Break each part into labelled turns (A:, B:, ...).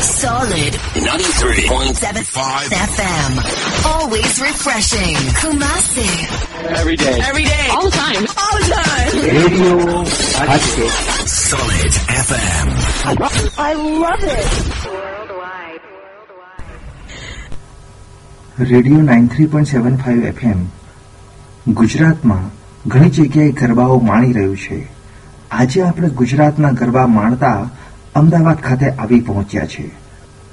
A: Solid 93.75 FM. Always refreshing. Kumasi.
B: Every day.
A: Every day.
C: All the time.
A: All the time.
B: Radio Hatke.
D: Solid FM.
C: I love it.
E: Radio nine three point seven five FM ગુજરાતમાં ઘણી જગ્યાએ ગરબાઓ માણી રહ્યું છે આજે આપણે ગુજરાતના ગરબા માણતા અમદાવાદ ખાતે આવી પહોંચ્યા છે.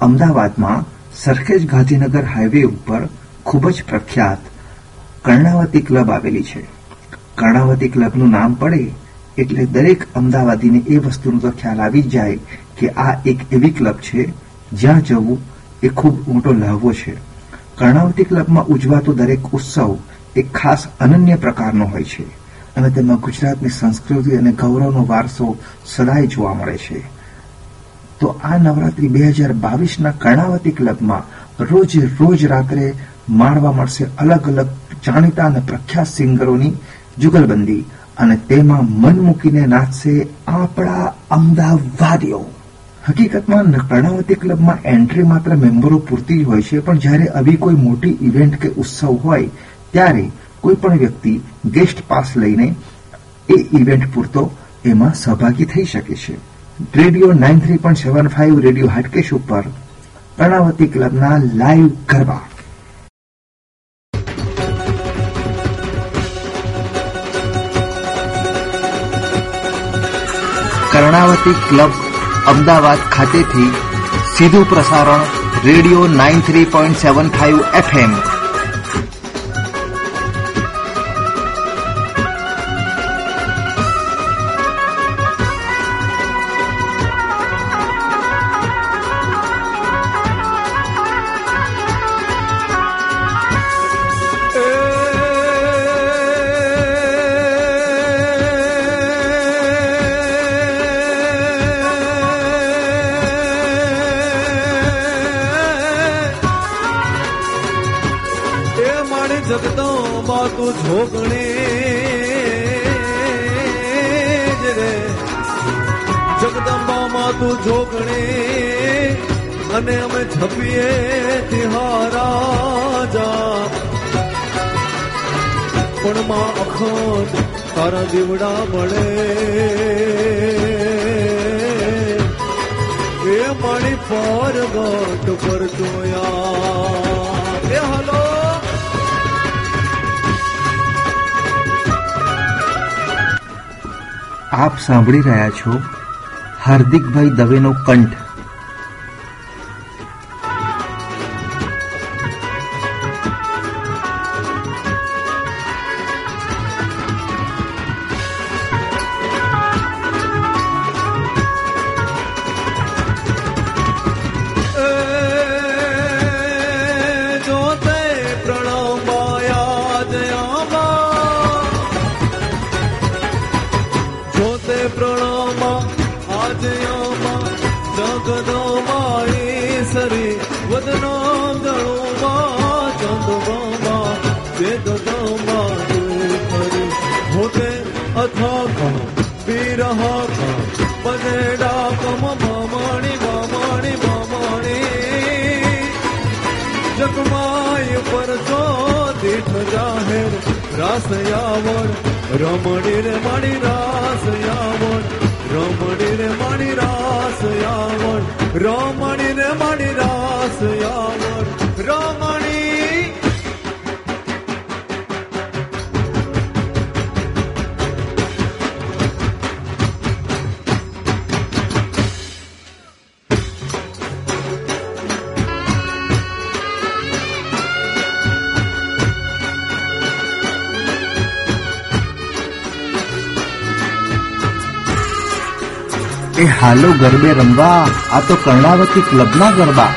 E: અમદાવાદમાં સરખેજ ગાંધીનગર હાઈવે ઉપર ખૂબ જ પ્રખ્યાત કર્ણાવતી ક્લબ આવેલી છે. કર્ણાવતી ક્લબનું નામ પડે એટલે દરેક અમદાવાદીને એ વસ્તુનો તો ખ્યાલ આવી જાય કે આ એક એવી ક્લબ છે જ્યાં જવું એ ખૂબ મોટો લહાવો છે. કર્ણાવતી ક્લબમાં ઉજવાતો દરેક ઉત્સવ એક ખાસ અનન્ય પ્રકારનો હોય છે. અને તેમાં ગુજરાતની સંસ્કૃતિ અને ગૌરવનો વારસો સદાય જોવા મળે છે. તો આ નવરાત્રી બે હજાર બાવીસના કર્ણાવતી ક્લબમાં રોજ રોજ રાત્રે માણવા મળશે અલગ અલગ જાણીતા અને પ્રખ્યાત સિંગરોની જુગલબંધી અને તેમાં મન મૂકીને નાચશે આપણા અમદાવાદીઓ. હકીકતમાં કર્ણાવતી ક્લબમાં એન્ટ્રી માત્ર મેમ્બરો પૂરતી જ હોય છે, પણ જ્યારે આવી કોઈ મોટી ઇવેન્ટ કે ઉત્સવ હોય, ત્યારે કોઈ પણ વ્યક્તિ ગેસ્ટ પાસ લઈને એ ઇવેન્ટ પૂરતો એમાં સહભાગી થઈ શકે છે. Radio nine three point seven five radio Hatkesh ઉપર કર્ણાવતી ક્લબના લાઈવ ગરબા. કર્ણાવતી ક્લબ અમદાવાદ ખાતેથી સીધું પ્રસારણ
F: radio nine three point seven five FM તારા દીવડા મળે. એ મારી પર ગટ પર જોયા
E: આપ સાંભળી રહ્યા છો હાર્દિકભાઈ દવેનો કંઠ. ગરબે રમવા આ તો કર્ણાવતી ક્લબના ગરબા.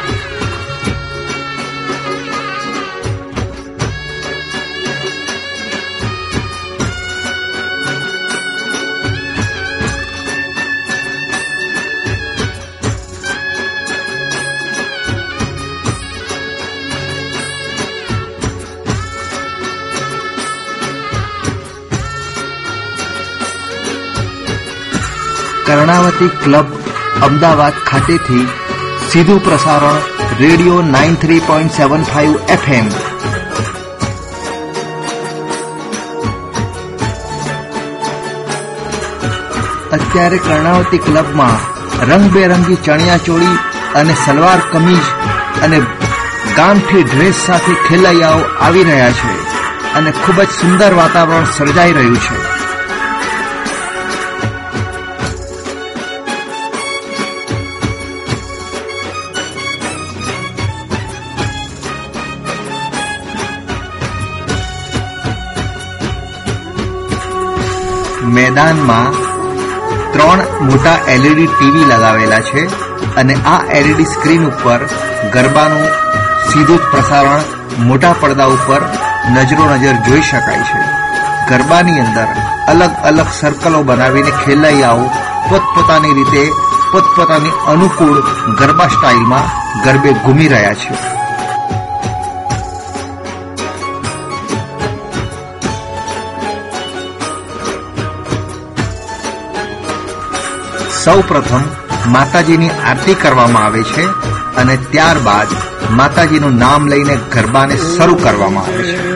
E: કર્ણાવતી ક્લબ
F: અમદાવાદ ખાતેથી સીધું પ્રસારણ radio nine three point seven five FM. અત્યારે કર્ણાવતી ક્લબમાં રંગબેરંગી ચણિયા ચોળી અને સલવાર કમીજ અને ગામઠી ડ્રેસ સાથે ખેલૈયાઓ આવી રહ્યા છે અને ખૂબ જ સુંદર વાતાવરણ સર્જાઈ રહ્યું છે. મેદાનમાં ત્રણ મોટા એલઈડી ટીવી લગાવેલા છે અને આ એલઈડી સ્ક્રીન ઉપર ગરબાનું સીધું પ્રસારણ મોટા પડદા ઉપર નજરો નજર જોઈ શકાય છે. ગરબાની અંદર અલગ અલગ સર્કલો બનાવીને ખેલૈયાઓ પોતપોતાની રીતે, પોતપોતાની અનુકૂળ ગરબા સ્ટાઇલમાં ગરબે ઘૂમી રહ્યા છે. સૌ પ્રથમ માતાજીની આરતી કરવામાં આવે છે અને ત્યારબાદ માતાજીનું નામ લઈને ગરબાને શરૂ કરવામાં આવે છે.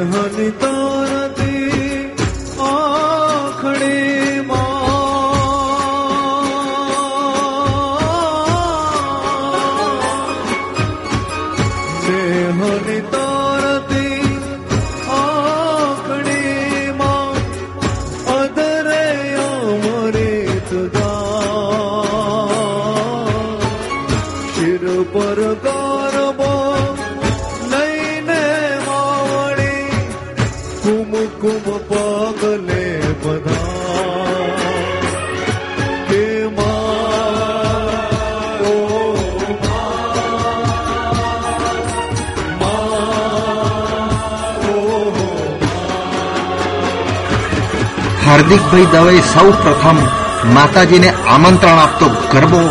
F: સૌ પ્રથમ માતાજીને આમંત્રણ આપતો ગરબો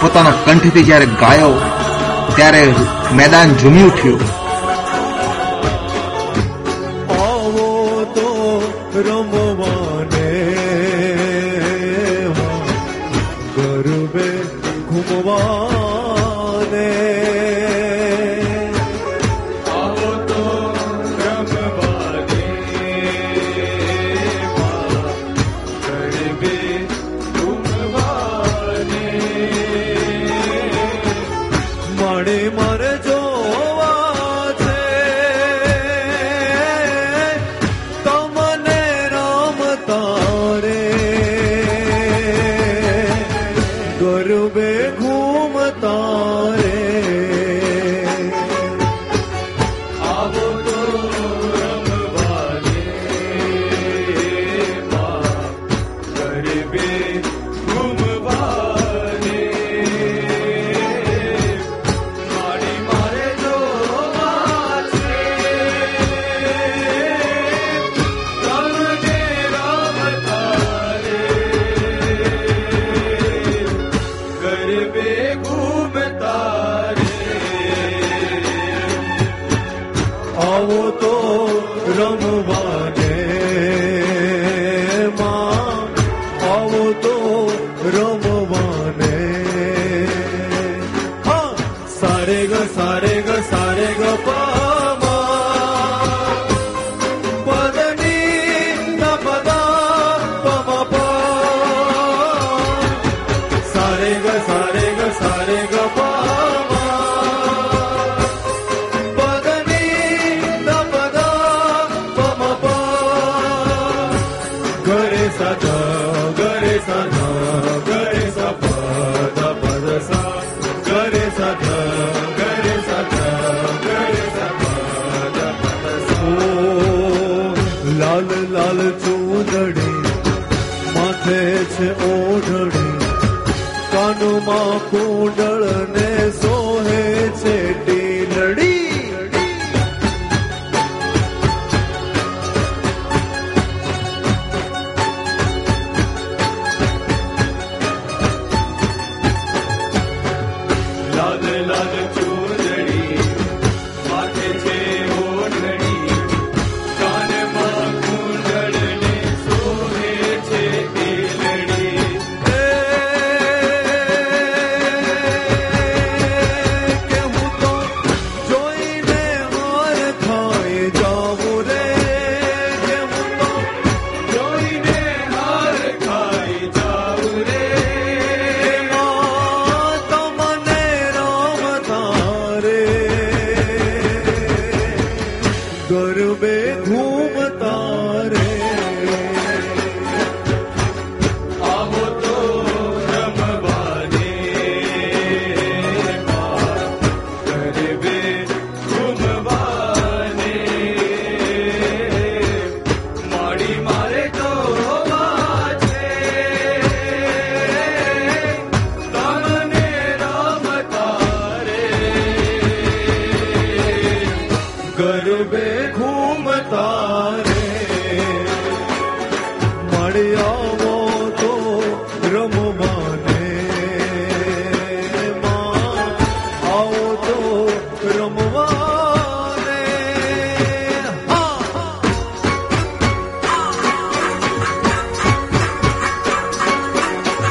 F: પોતાના કંઠથી જ્યારે ગાયો ત્યારે મેદાન ઝૂમી ઉઠ્યું.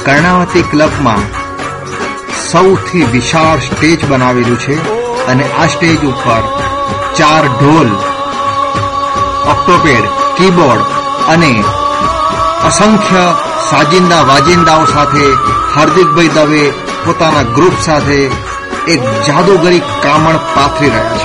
F: કર્ણાવતી ક્લબમાં સૌથી વિશાળ સ્ટેજ બનાવેલું છે અને આ સ્ટેજ ઉપર ચાર ઢોલ, ઓક્ટોપેડ, કીબોર્ડ અને અસંખ્ય સાજિંદા વાજિંદાઓ સાથે હાર્દિકભાઈ દવે પોતાના ગ્રુપ સાથે એક જાદુગરી કામણ પાથરી રહ્યા છે.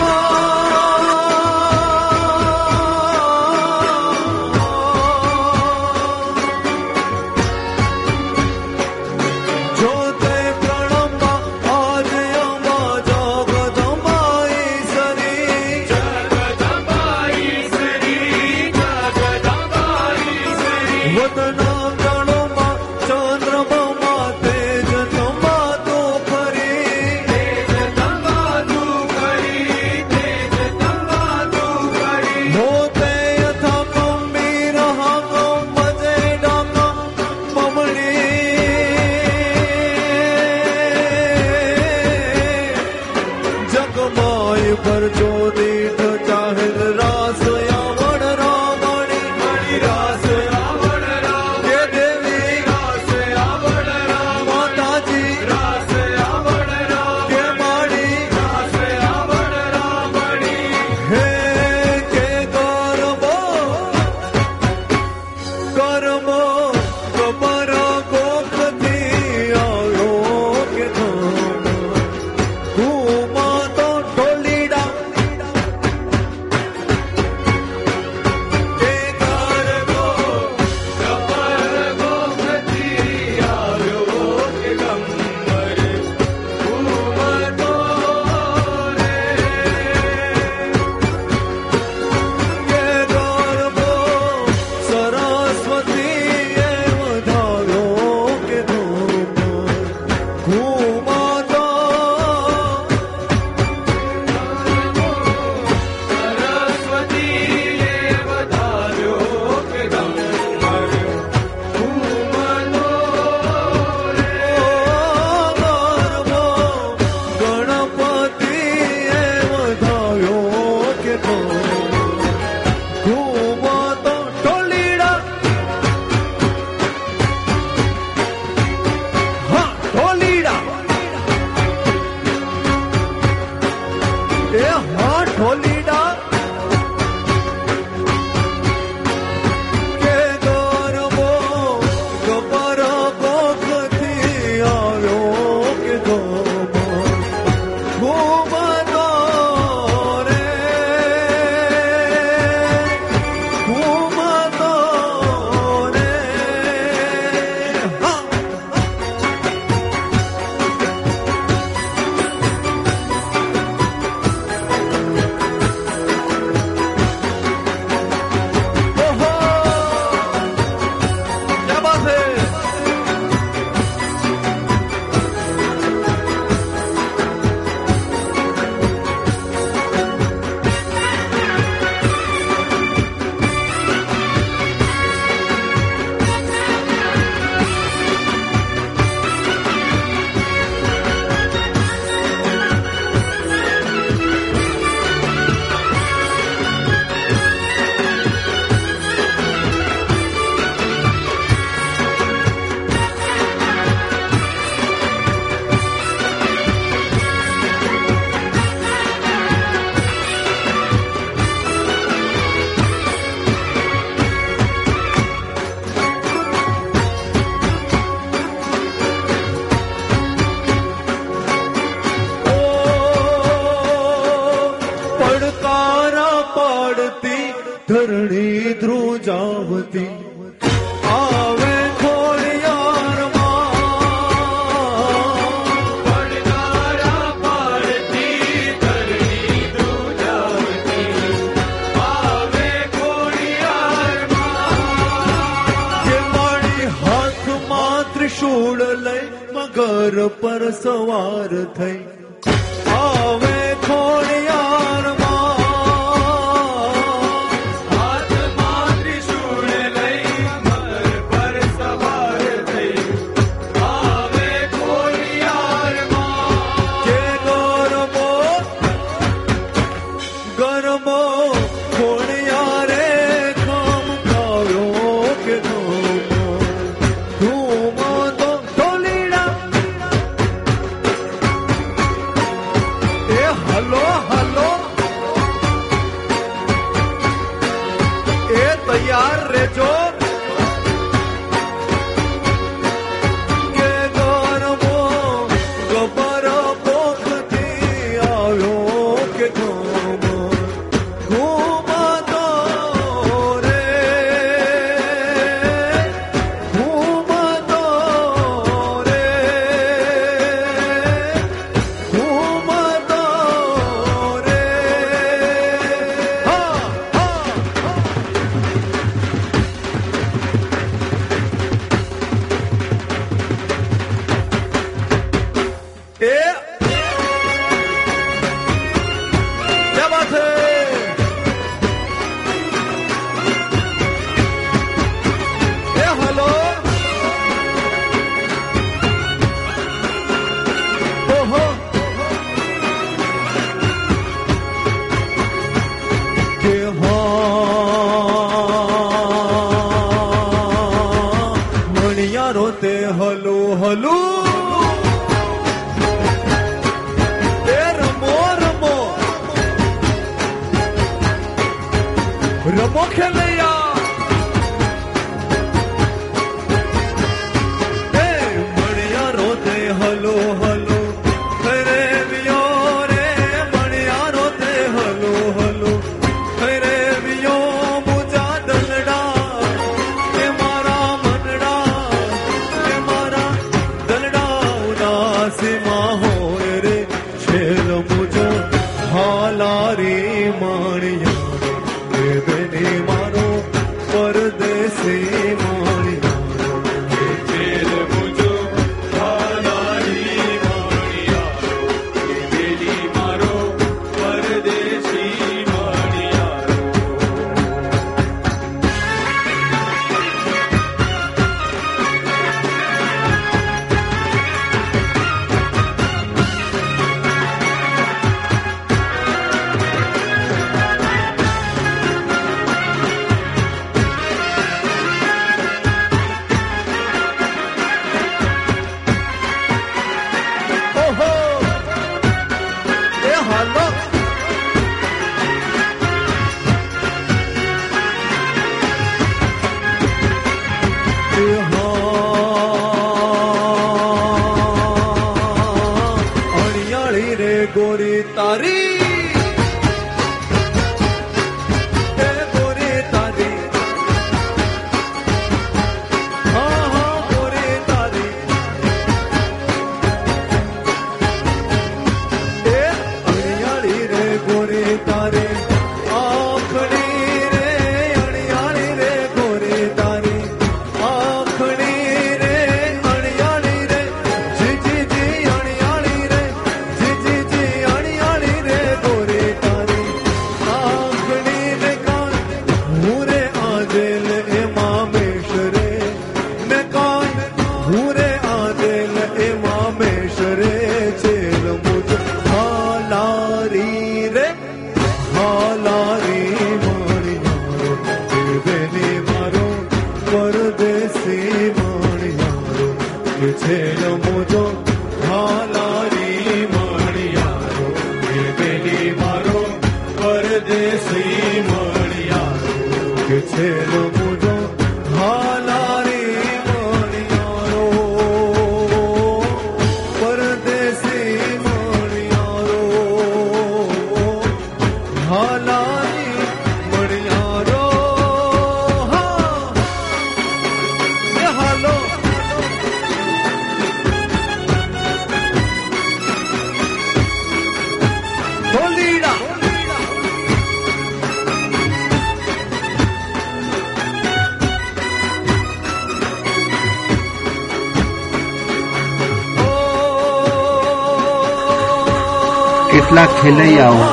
F: ખેલૈયાઓ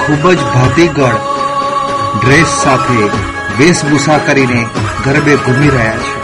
F: ખૂબ જ ભાતીગળ ડ્રેસ સાથે વેશભૂષા કરીને ગરબે ઘૂમી રહ્યા છે.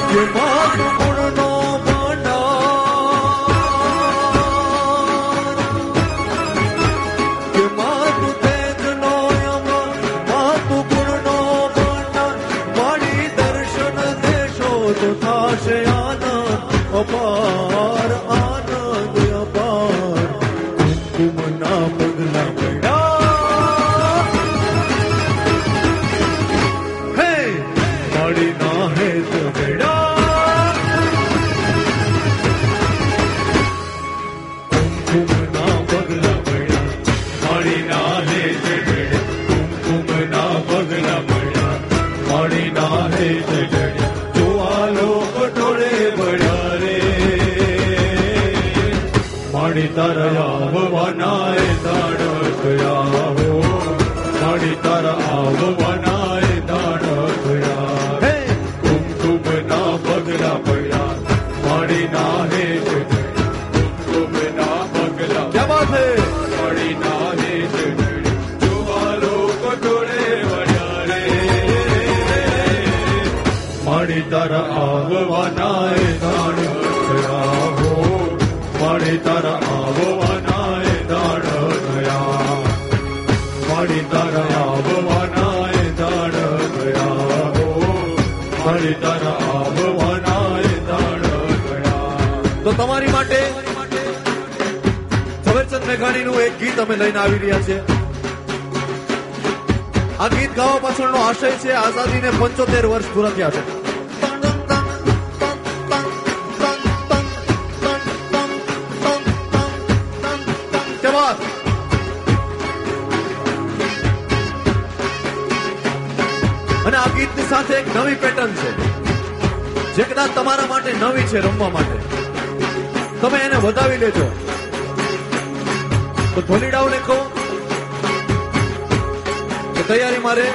G: તમારી માટે ઝવેરચંદ
F: મેઘાણીનું એક ગીત અમે લઈને આવી રહ્યા છે આ ગીત ગાવા પાછળનો આશય છે આઝાદીને પંચોતેર વર્ષ પૂરા થયા છે. નવી પેટર્ન છે. જે કદાચ તમારા માટે નવી છે રમવા માટે. તમે એને વધાવી લેજો. તો ધોલીડાઓને કહો કે તૈયારી મારે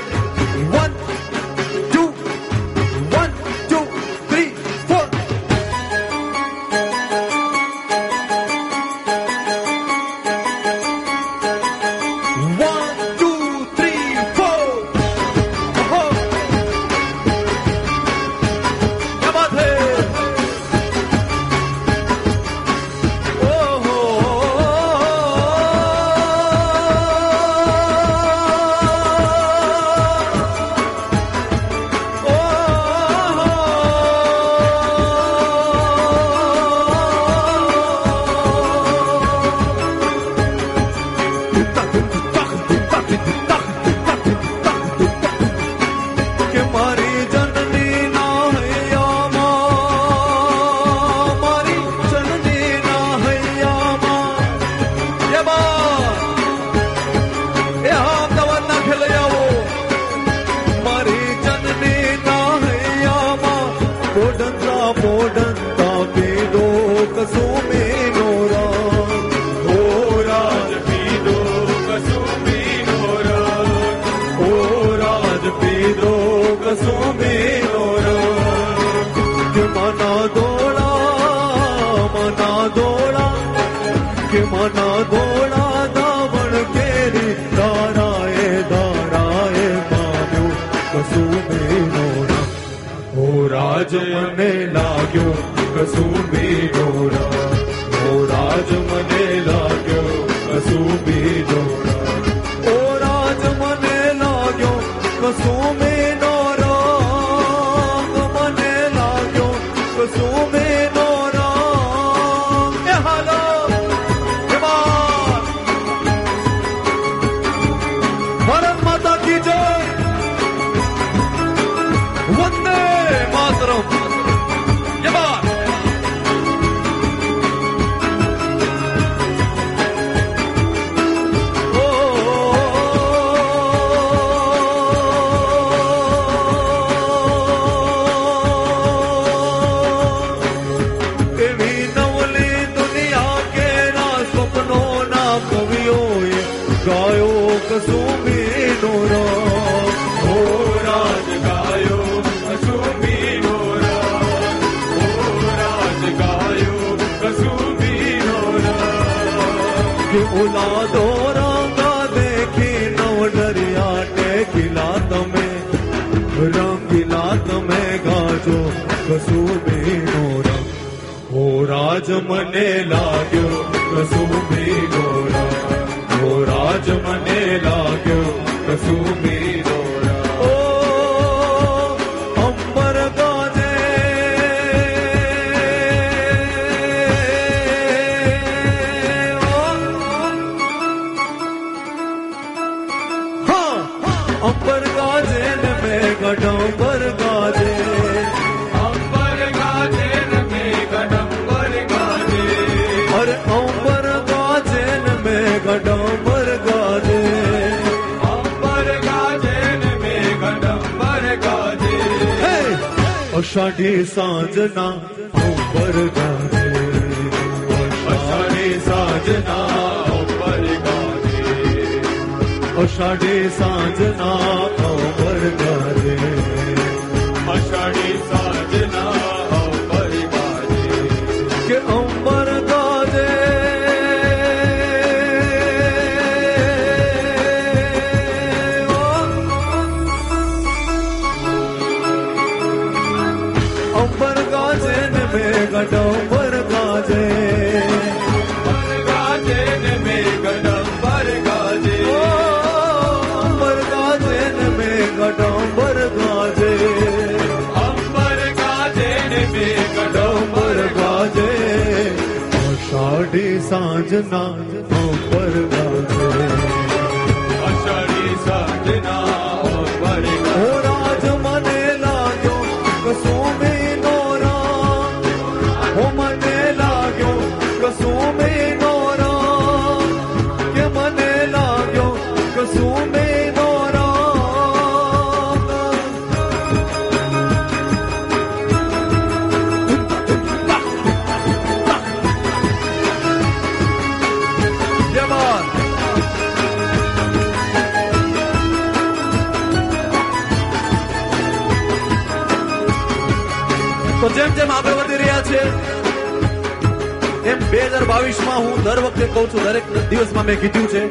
F: વખતે કહું છું, દરેક દિવસમાં મેં કીધું છે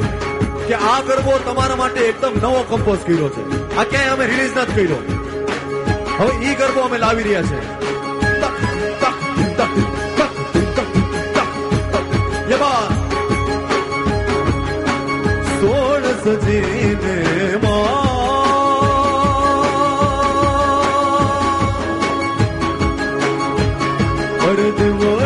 F: કે આ ગરબો તમારા માટે એકદમ નવો કમ્પોઝ કર્યો છે. આ ક્યાંય અમે રિલીઝ નથી કર્યો. હવે ઈ ગરબો અમે લાવી રહ્યા છે. સોળ સજીને માં. અડધવો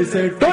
F: લેવી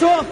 F: તૈયાર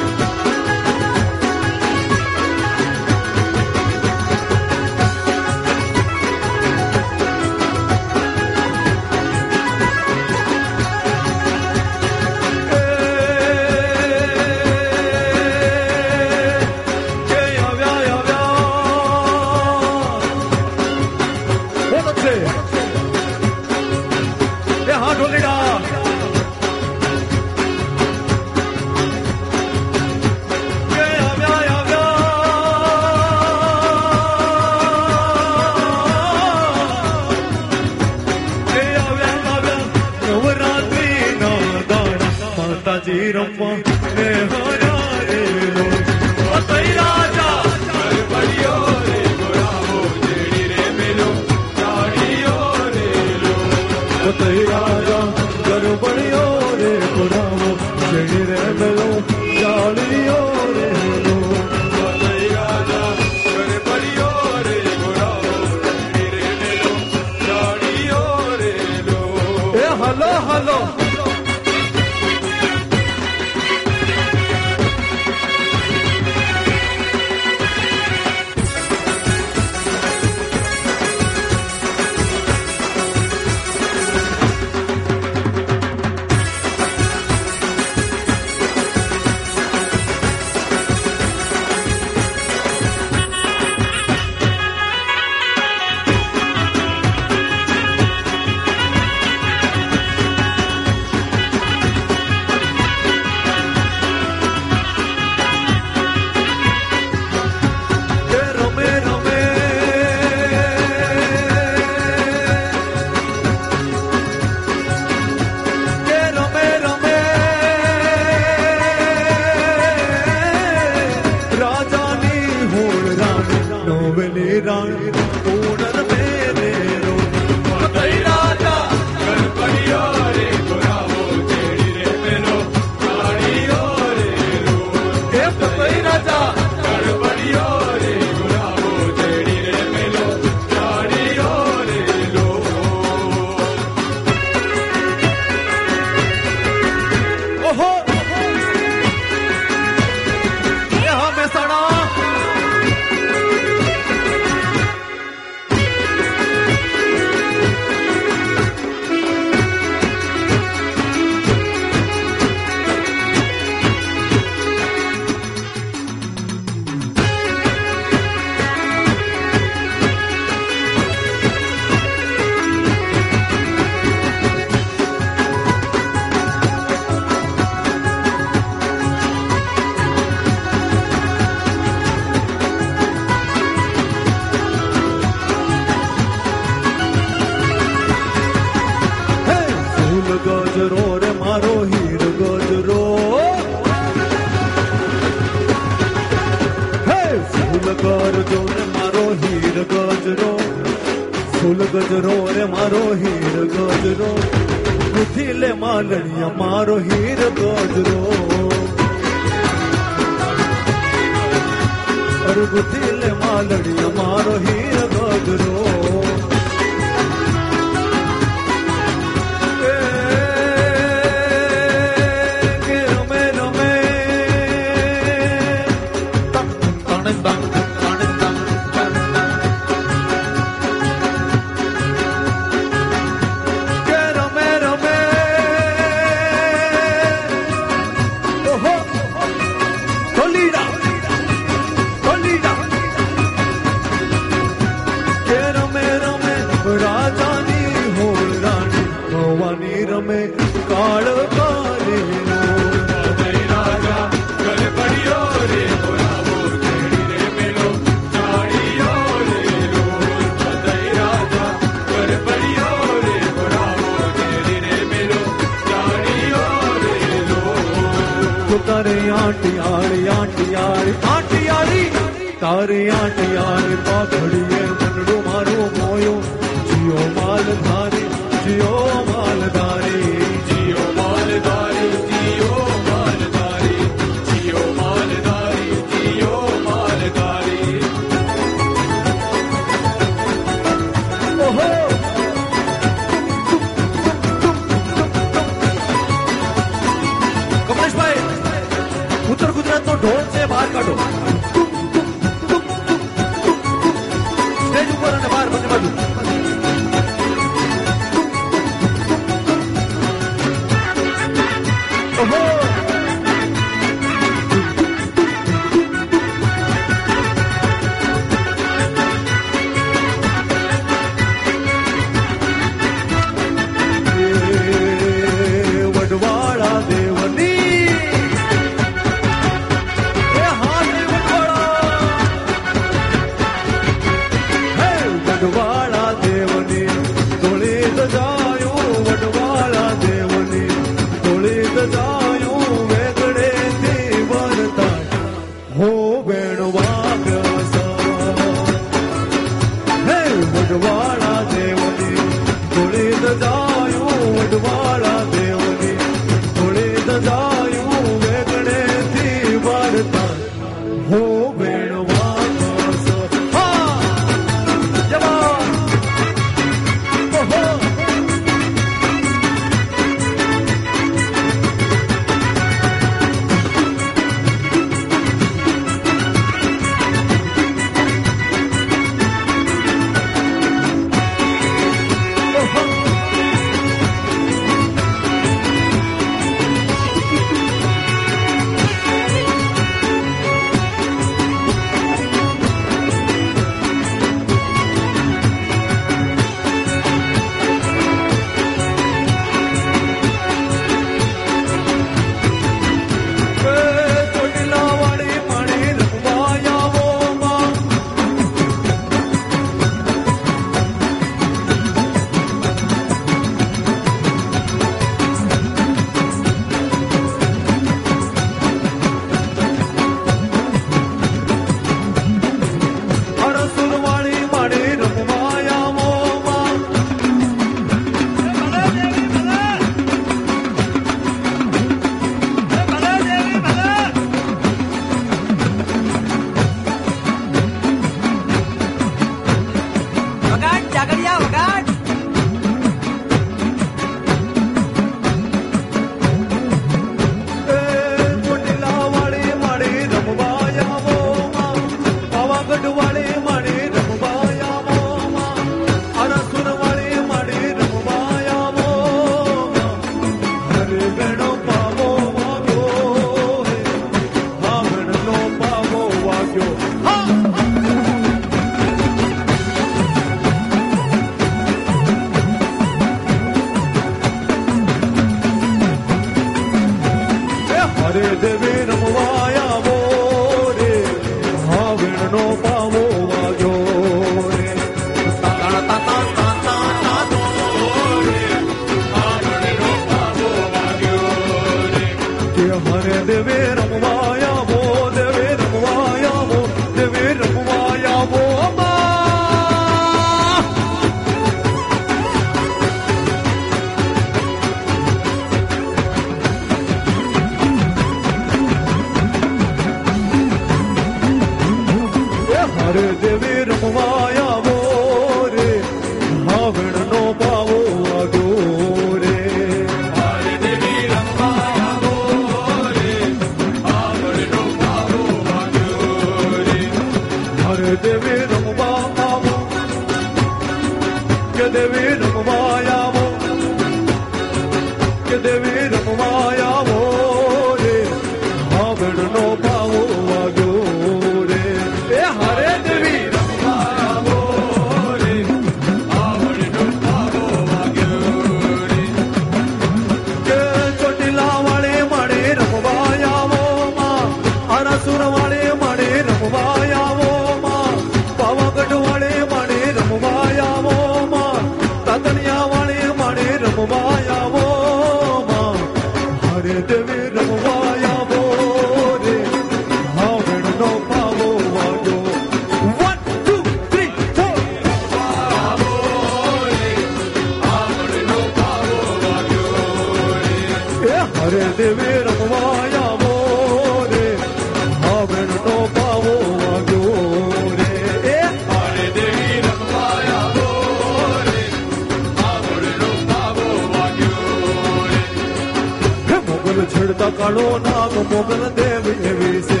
F: કાળો નાગ મોગલ દેવ એવી છે.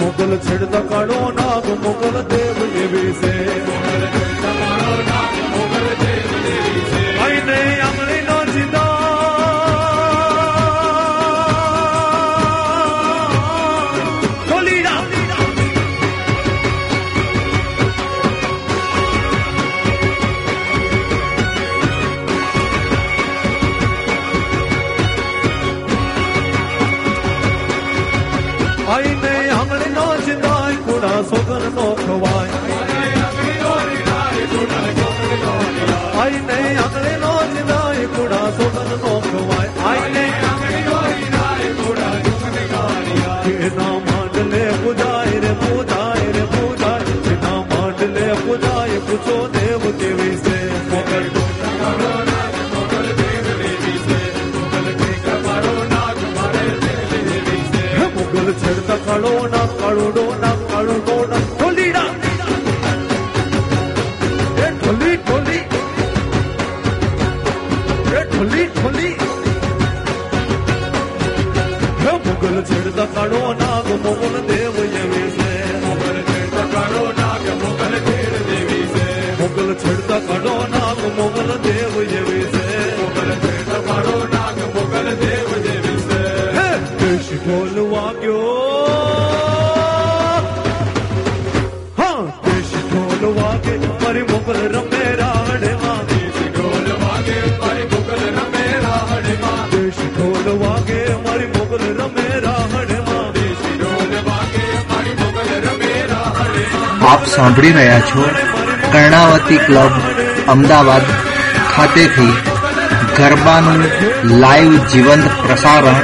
F: મોગલ છેડતા કાળો નાગ મોગલ દેવ એવી છે.
E: આપ સાંભળી રહ્યા છો કર્ણાવતી ક્લબ અમદાવાદ ખાતેથી ગરબાનું લાઈવ જીવંત પ્રસારણ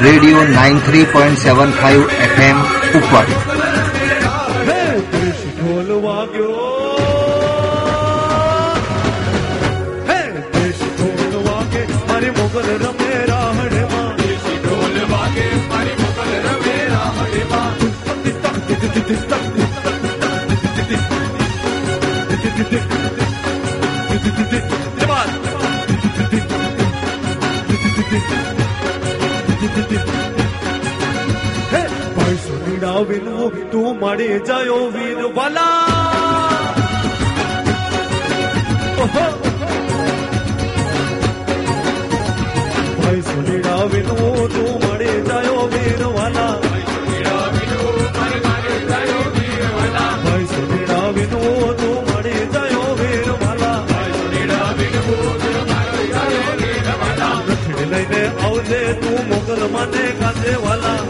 E: radio nine three point seven five FM ઉપર
F: this નવીનું તું મળી જયો વીરવાલા. ભાઈ ભાઈ સુનીડા વિનું તું મળી જયો વીરવાલા. લઈને આવજે તું મોગલ મને કાંદેવાલા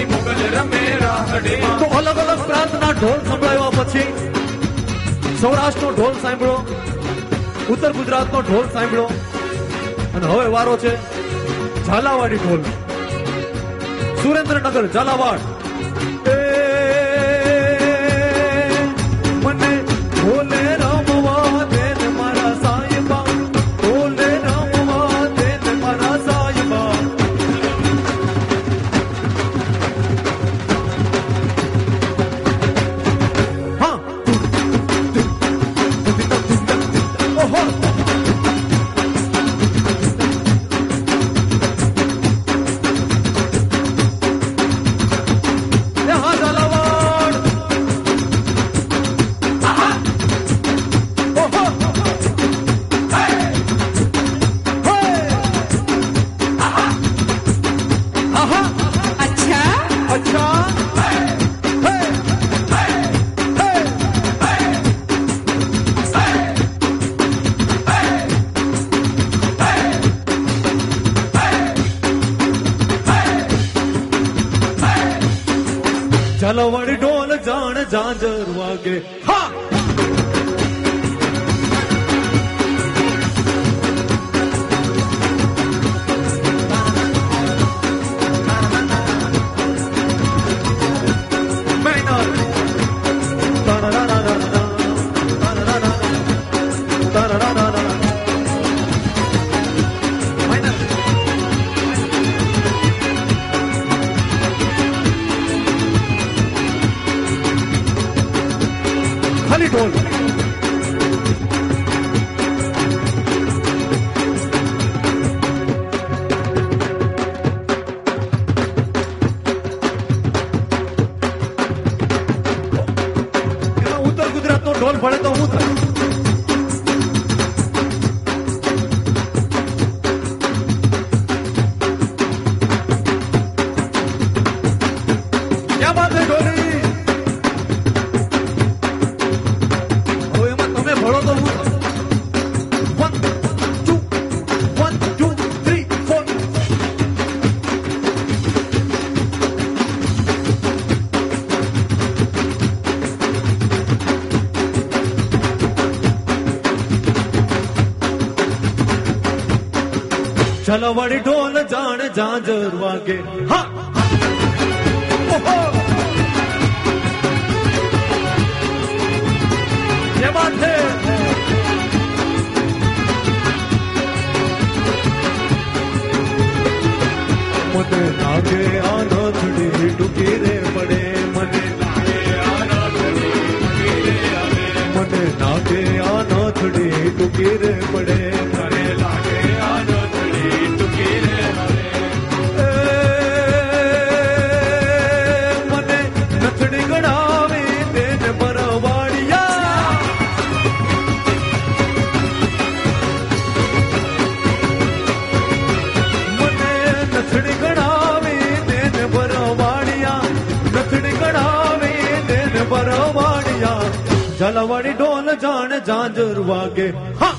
F: મારી મુગલ રમે તો અલગ અલગ પ્રાંતના ઢોલ સંભળાવ્યા પછી. સૌરાષ્ટ્ર નો ઢોલ સાંભળ્યો ઉત્તર ગુજરાત નો ઢોલ સાંભળ્યો અને હવે વારો છે ઝાલાવાડી ઢોલ. સુરેન્દ્રનગર, ઝાલાવાડ. જાણ ઝાંઝર વાગે છલવડ ઢોલ જાણ ઝાંઝર વાગે. હા! મને લાગે આ રથડી ડૂબી રે પડે. મને મને લાગે આ રથડી ડૂબી રે પડે. જાણ વાગે હા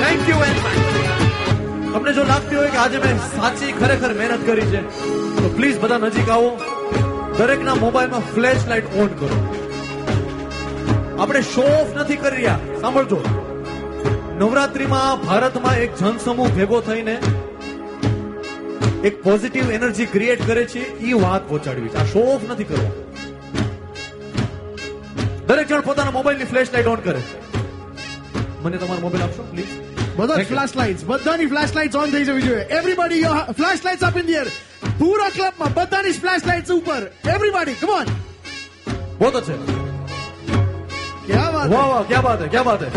F: થેન્ક યુ તમને જો લાગતી હોય કે આજે મેં સાચી ખરેખર મહેનત કરી છે, તો પ્લીઝ બધા નજીક આવો. દરેકના મોબાઈલમાં ફ્લેશ લાઇટ ઓન કરો. આપણે શો ઓફ નથી કરી રહ્યા. સાંભળજો. નવરાત્રીમાં ભારતમાં એક જનસમૂહ ભેગો થઈને એક પોઝિટિવ એનર્જી ક્રિએટ કરે છે. એ વાત પહોંચાડવી છે. આ શો ઓફ નથી કરવો પોતાના મોબાઈલની ફ્લેશ લાઇટ ઓન કરે. મને તમારો મોબાઈલ આપશો પ્લીઝ
H: બધા ફ્લેશ લાઇટ્સ બધાની ફ્લેશ લાઇટ્સ ઓન થઈ જવી જોઈએ. Everybody your flash lights up in the air પૂરા ક્લબમાં બધાની ફ્લેશ લાઇટ્સ ઉપર. એવરીબડી કમ ઓન
F: બહુ છે.
H: ક્યાં વાત
F: વાહ વાહ ક્યાં બાત હે ક્યાં બાત હે?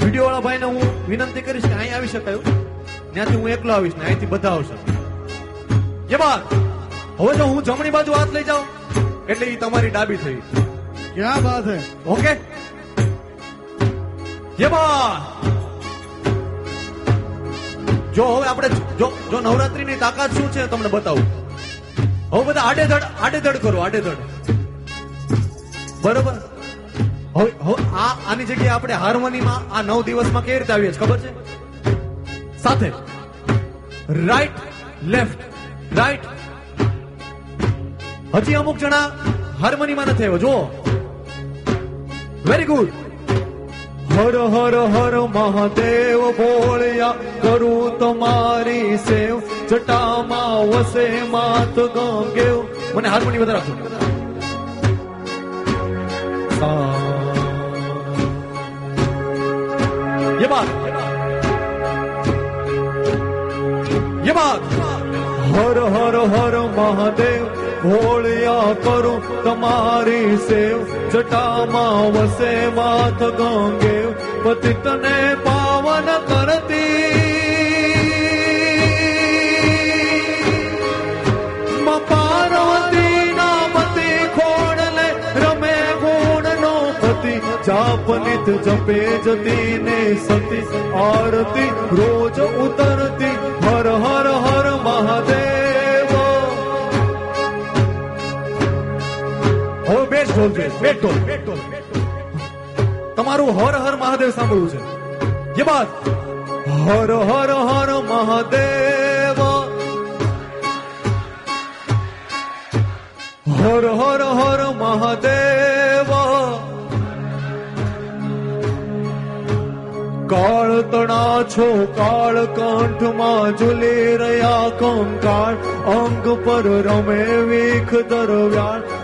F: વીડિયો વાળા ભાઈને હું વિનંતી કરીશ કે અહીં આવી શકાય ત્યાંથી હું એકલો આવીશ ને અહીંથી બધા આવશે. કે બાદ હવે જો હું જમણી બાજુ હાથ લઈ જાઉં. એટલે એ તમારી ડાબી થઈ.
H: ક્યાં
F: बात है? ओके। જો હવે આપણે જો જો નવરાત્રીની તાકાત શું છે તમને બતાવું. હવે બધા આડેધડ આડેધડ કરો, આડેધડ. બરોબર? હવે આ આની જગ્યાએ આપણે હાર્મોનીમાં આ નવ દિવસમાં કેવી રીતે આવીએ ખબર છે? સાથે. રાઈટ લેફ્ટ રાઈટ હજી અમુક જણા હાર્મોનીમાં નથી આવ્યો. જુઓ. વેરી ગુડ હર હર હર મહાદેવ બોળ્યા કરું તમારી સેવ જટામાં વસે માત ગંગેવ મને હાર્મોની વધારે આપજો ये बात ये बात હર હર હર મહાદેવ ભોળિયા કરું તમારી સેવ જટામાં વસે માથ ગંગેવ પતિતને પાવન કરતી. પાર્વતી ના પતિ ખોડલે રમે ગુણનો પતિ જાપનિત જપે જતી ને સતી, આરતી રોજ ઉતરતી, હર હર હર મહાદેવ. બોલજો બે ટોલ તમારું હર હર મહાદેવ સાંભળવું છે. જે બાદ? હર હર હર મહાદેવ. હર હર હર મહાદેવ. કાળતણા છો કાળ કંઠમાં ઝૂલી રહ્યા કંકાળ. અંગ પર રમે વીખ દરવ્યાળ.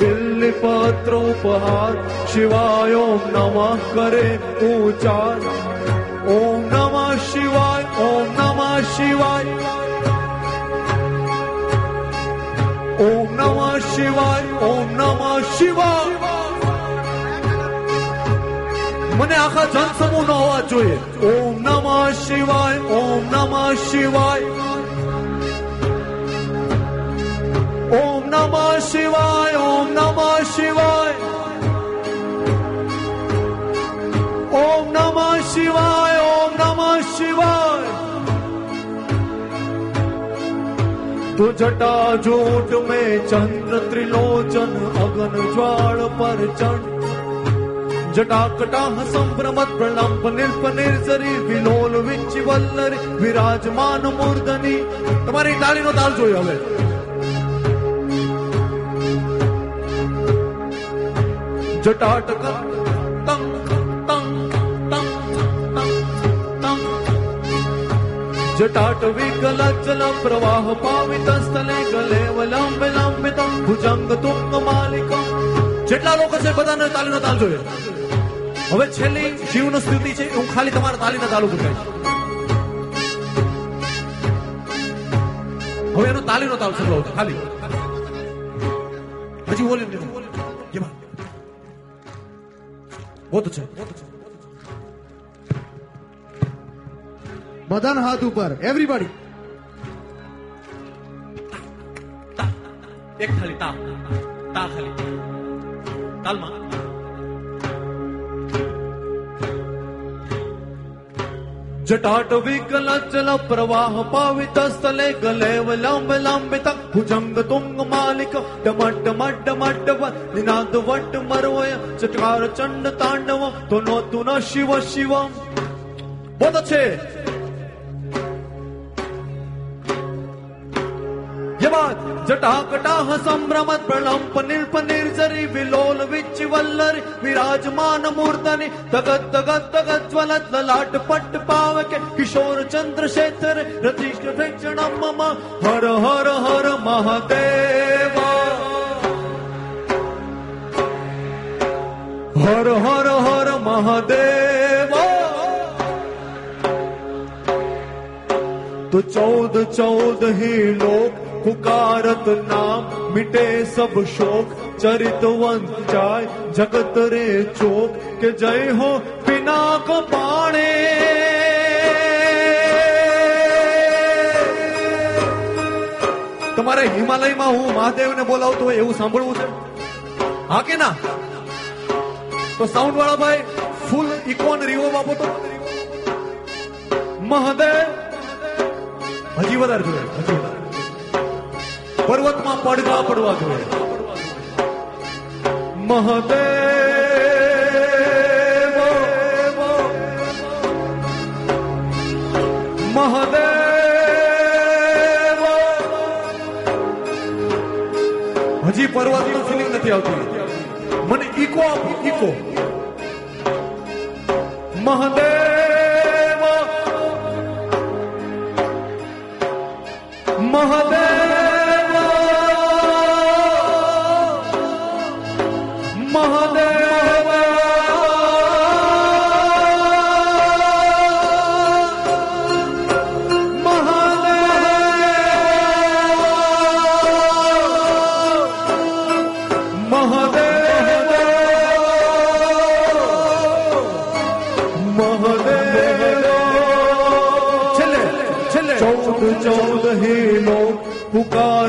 F: બિલ્લી પત્ર ઉપહાર શિવાય ઓમ નમઃ કરે ઉચાર ઓમ નમઃ શિવાય ઓમ નમઃ શિવાય ઓમ નમઃ શિવાય ઓમ નમઃ શિવાય મને આખા જનસમૂહ નો અવાજ જોઈએ. ઓમ નમઃ શિવાય, ઓમ નમઃ શિવાય. જટા જોટ મે ચંદ્ર ત્રિલોચન અગન જ્વાળ પર ચંડ જટા કટાહ સંભ્રમત પ્રણંપ નિર્પ નિર્સરી વિલોલ વિચી વલ્લરી વિરાજમાન મૂર્ધની તમારી તાળીનો તાલ જોયો હવે જટાટકન જટાટ વિકલ ચલ પ્રવાહ પાવિત સ્થલે ગલે વલંબ લંબિત ભુજંગ તુંગ માલિક જેટલા લોકો છે બધાને તાલીનો તાલ જોઈએ હવે છેલ્લી શિવનો સ્તુતિ છે હું ખાલી તમારા તાલીના તાલ ઉપર ગાઈશ હવે એનો તાલીનો તાલ સંભળાવું છું ખાલી હજી બોલી નથી ये बात बहुत
H: બધાના હાથ ઉપર એવરીબડી
F: એક ખાલી તા તા ખાલી તાલમાં જટાટ વિકલ ચલ પ્રવાહ પાવિત સ્થલે ગલે લંબ લંબિત ભુજંગ તુંગ માલિક ડમટ ડમટ ડમટ નિનાદ વટ મરવય ચટકાર ચંડ તાંડવ તો નો તુ ન શિવ શિવમ बहुत अच्छे જેમાં જટાકટાહ સંભ્રમત પ્રલંપ નિલ્પ નિર્જરી વિલોલ વિચ વલ્લરી વિરાજમાન મૂર્ધની તગત તગત તગત જ્વલત લલાટ પટ પાવકે કિશોર ચંદ્ર શેખર રતિષ્ઠ ભેક્ષણમ મમ હર હર હર મહાદેવ હર હર હર મહાદેવ તો ચૌદ ચૌદ હી લોક पुकारत नाम मिटे सब शोक चरितवंत जाय जगत रे चोक के जय हो पिनाक पाणे તમારે હિમાલયમાં હું મહાદેવને બોલાવતો હોય એવું સાંભળવું છે હા કે ના તો સાઉન્ડ વાળા ભાઈ ફૂલ ઇકોન રીવો આપો તો મહાદેવ હજી વધારે જોઈએ હજી વધારે પર્વતમાં પડઘા પડવા જોઈએ. મહદેવ મહદેવ. હજી પર્વતનું ફિલિંગ નથી આવતું. મને ઈકો આપો, ઈકો. મહાદેવ.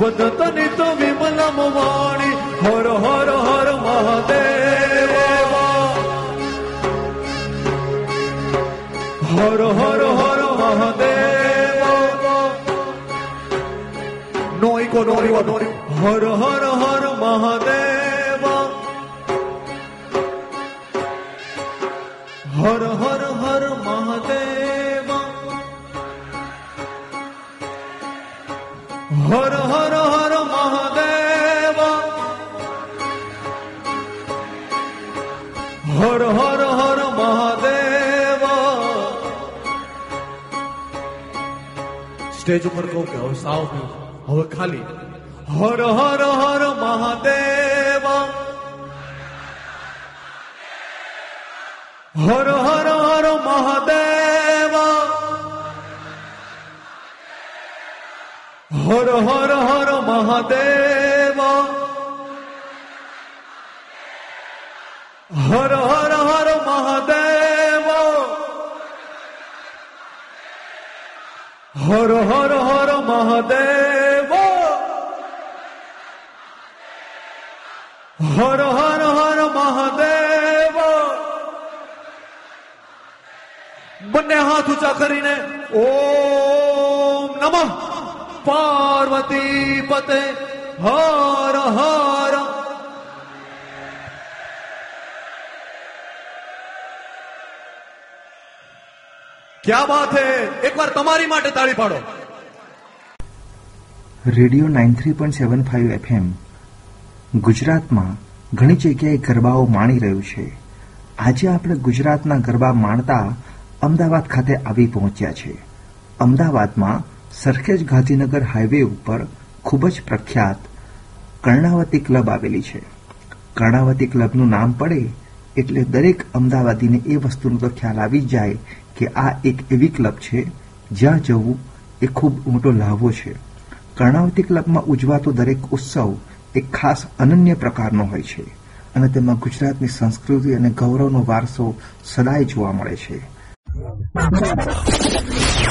H: હાથ
F: તો વિમલમ વાણી, હર હર હર મહાદેવ. હર હર હર મહાદેવ. નોઈકો નોરીઓ નોરીઓ હર હર હર મહાદેવ. હર હર હર મહાદેવ. સ્ટેજ ઉપર કહું કે હવે સાવ. હવે ખાલી. હર હર હર મહાદેવ. હર હર હર મહાદેવ. હર હર હર મહાદેવ. હર હર હર મહાદેવ હર હર હર મહાદેવ બંને હાથ ઊંચા કરીને ઓમ નમઃ પાર્વતી પતે હર હર ક્યા બાત હે? એકવાર તમારી માટે તાળી પાડો
E: radio nine three point seven five FM. ગુજરાતમાં ઘણી જગ્યાએ ગરબાઓ માણી રહ્યું છે. આજે આપણે ગુજરાતના ગરબા માણતા અમદાવાદ ખાતે આવી પહોંચ્યા છે. અમદાવાદમાં સરખેજ ગાંધીનગર હાઈવે ઉપર ખૂબ જ પ્રખ્યાત કર્ણાવતી ક્લબ આવેલી છે. કર્ણાવતી ક્લબનું નામ પડે એટલે દરેક અમદાવાદીને એ વસ્તુનો તો ખ્યાલ આવી જાય કે આ એક એવી ક્લબ છે, જ્યાં જવું એ ખૂબ મોટો લાભો છે. કર્ણાવતી ક્લબમાં ઉજવાતો દરેક ઉત્સવ એક ખાસ અનન્ય પ્રકારનો હોય છે અને તેમાં ગુજરાતની સંસ્કૃતિ અને ગૌરવનો વારસો સદાય જોવા મળે છે.